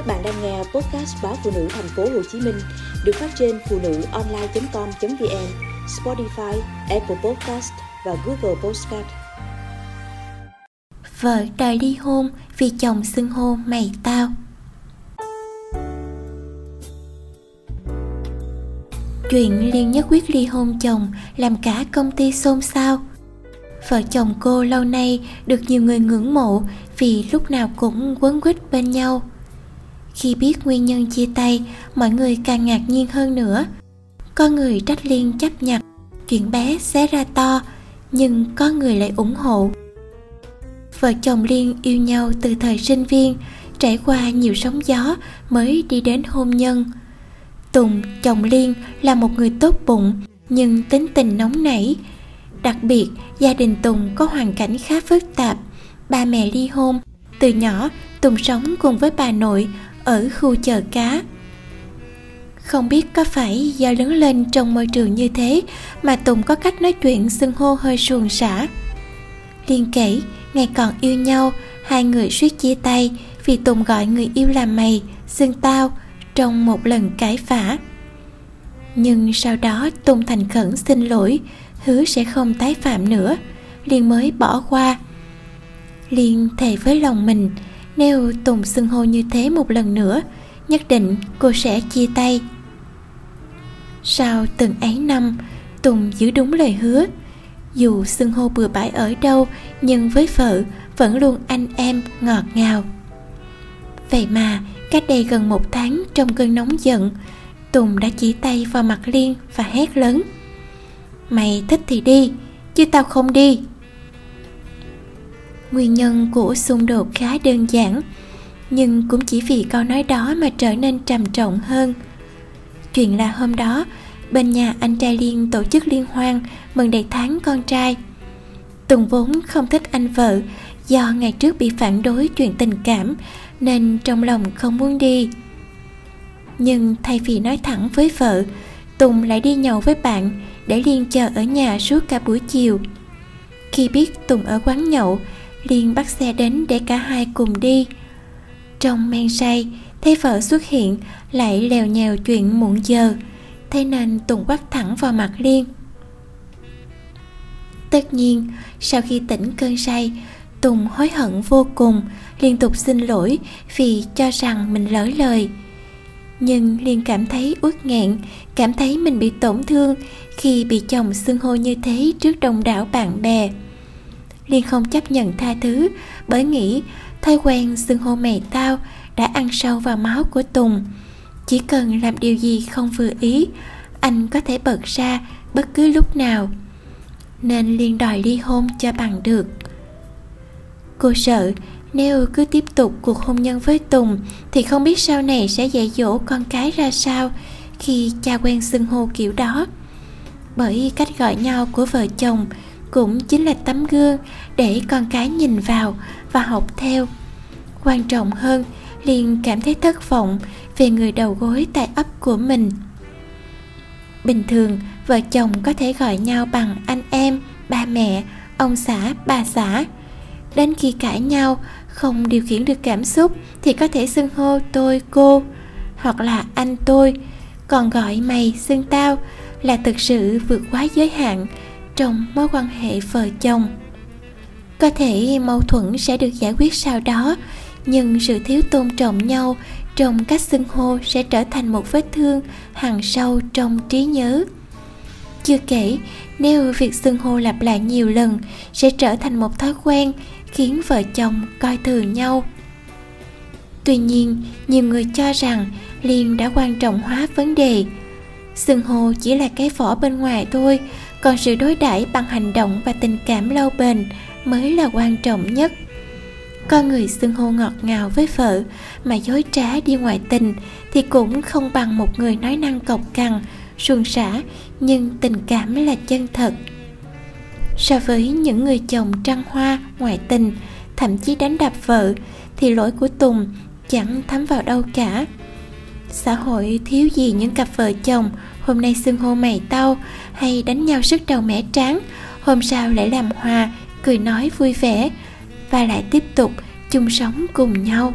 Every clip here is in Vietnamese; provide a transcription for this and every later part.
Các bạn đang nghe podcast báo phụ nữ thành phố Hồ Chí Minh được phát trên phụ nữ online.com.vn, Spotify, Apple Podcast và Google Podcast. Vợ đòi ly hôn vì chồng xưng hô mày tao. Chuyện Liên nhất quyết ly hôn chồng làm cả công ty xôn xao. Vợ chồng cô lâu nay được nhiều người ngưỡng mộ vì lúc nào cũng quấn quýt bên nhau khi biết nguyên nhân chia tay, mọi người càng ngạc nhiên hơn nữa. Có người trách liên chấp nhặt chuyện bé xé ra to, nhưng có người lại ủng hộ. Vợ chồng liên yêu nhau từ thời sinh viên, trải qua nhiều sóng gió mới đi đến hôn nhân. Tùng, chồng liên là một người tốt bụng, nhưng tính tình nóng nảy. Đặc biệt, gia đình tùng có hoàn cảnh khá phức tạp. Ba mẹ ly hôn, từ nhỏ tùng sống cùng với bà nội ở khu chợ cá. Không biết có phải do lớn lên trong môi trường như thế mà tùng có cách nói chuyện xưng hô hơi suồng sã. Liên kể, ngày còn yêu nhau, hai người suýt chia tay vì tùng gọi người yêu là mày, xưng tao, trong một lần cãi vã. Nhưng sau đó tùng thành khẩn xin lỗi, hứa sẽ không tái phạm nữa liên mới bỏ qua. Liên thề với lòng mình nếu Tùng xưng hô như thế một lần nữa, Nhất định cô sẽ chia tay. Sau từng ấy năm, Tùng giữ đúng lời hứa. Dù xưng hô bừa bãi ở đâu, Nhưng với vợ Vẫn luôn anh em ngọt ngào. Vậy mà, Cách đây gần một tháng Trong cơn nóng giận, Tùng đã chỉ tay vào mặt Liên Và hét lớn. Mày thích thì đi, Chứ tao không đi nguyên nhân của xung đột khá đơn giản, nhưng cũng chỉ vì câu nói đó mà trở nên trầm trọng hơn. Chuyện là hôm đó, bên nhà anh trai liên tổ chức liên hoan mừng đầy tháng con trai. Tùng vốn không thích anh vợ, do ngày trước bị phản đối chuyện tình cảm, nên trong lòng không muốn đi. Nhưng thay vì nói thẳng với vợ, tùng lại đi nhậu với bạn để liên chờ ở nhà suốt cả buổi chiều. Khi biết tùng ở quán nhậu liền bắt xe đến để cả hai cùng đi. Trong men say, thấy vợ xuất hiện, lại lèo nhèo chuyện muộn giờ thế nên tùng quát thẳng vào mặt liên tất nhiên, sau khi tỉnh cơn say, tùng hối hận vô cùng, liên tục xin lỗi vì cho rằng mình lỡ lời. Nhưng liên cảm thấy uất nghẹn, cảm thấy mình bị tổn thương khi bị chồng xưng hô như thế trước đông đảo bạn bè. Liên không chấp nhận tha thứ bởi nghĩ thói quen xưng hô mẹ tao đã ăn sâu vào máu của Tùng. Chỉ cần làm điều gì không vừa ý, anh có thể bật ra bất cứ lúc nào. Nên liền đòi ly hôn cho bằng được. Cô sợ nếu cứ tiếp tục cuộc hôn nhân với Tùng thì không biết sau này sẽ dạy dỗ con cái ra sao khi cha quen xưng hô kiểu đó. Bởi cách gọi nhau của vợ chồng cũng chính là tấm gương để con cái nhìn vào và học theo. Quan trọng hơn, liền cảm thấy thất vọng về người đầu gối tại ấp của mình. Bình thường, vợ chồng có thể gọi nhau bằng anh em, ba mẹ, ông xã, bà xã. Đến khi cãi nhau, không điều khiển được cảm xúc thì có thể xưng hô tôi, cô hoặc là anh tôi còn gọi mày xưng tao là thực sự vượt quá giới hạn trong mối quan hệ vợ chồng. Có thể mâu thuẫn sẽ được giải quyết sau đó, nhưng sự thiếu tôn trọng nhau trong cách xưng hô sẽ trở thành một vết thương hằn sâu trong trí nhớ. Chưa kể, nếu việc xưng hô lặp lại nhiều lần sẽ trở thành một thói quen khiến vợ chồng coi thường nhau. Tuy nhiên, nhiều người cho rằng liên đã quan trọng hóa vấn đề. Xưng hô chỉ là cái vỏ bên ngoài thôi còn sự đối đãi bằng hành động và tình cảm lâu bền mới là quan trọng nhất. Con người xưng hô ngọt ngào với vợ, mà dối trá đi ngoại tình thì cũng không bằng một người nói năng cộc cằn, suồng sã, nhưng tình cảm là chân thật. So với những người chồng trăng hoa, ngoại tình, thậm chí đánh đập vợ, thì lỗi của tùng chẳng thấm vào đâu cả xã hội thiếu gì những cặp vợ chồng? Hôm nay xưng hô mày tao hay đánh nhau sức đầu mẻ tráng? Hôm sau lại làm hòa, cười nói vui vẻ và lại tiếp tục chung sống cùng nhau.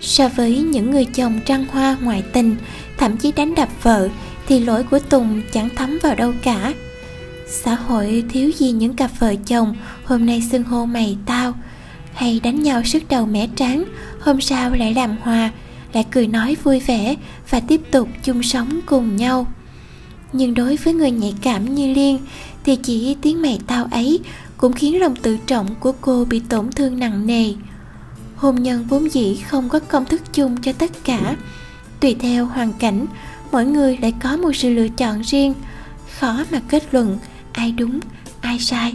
So với những người chồng trăng hoa ngoại tình, thậm chí đánh đập vợ thì lỗi của tùng chẳng thấm vào đâu cả. Xã hội thiếu gì những cặp vợ chồng? Hôm nay xưng hô mày tao hay đánh nhau sức đầu mẻ trắng hôm sau lại làm hòa lại cười nói vui vẻ và tiếp tục chung sống cùng nhau. Nhưng đối với người nhạy cảm như liên, thì chỉ tiếng mày tao ấy cũng khiến lòng tự trọng của cô bị tổn thương nặng nề. Hôn nhân vốn dĩ không có công thức chung cho tất cả. Tùy theo hoàn cảnh, mỗi người lại có một sự lựa chọn riêng. Khó mà kết luận ai đúng, ai sai.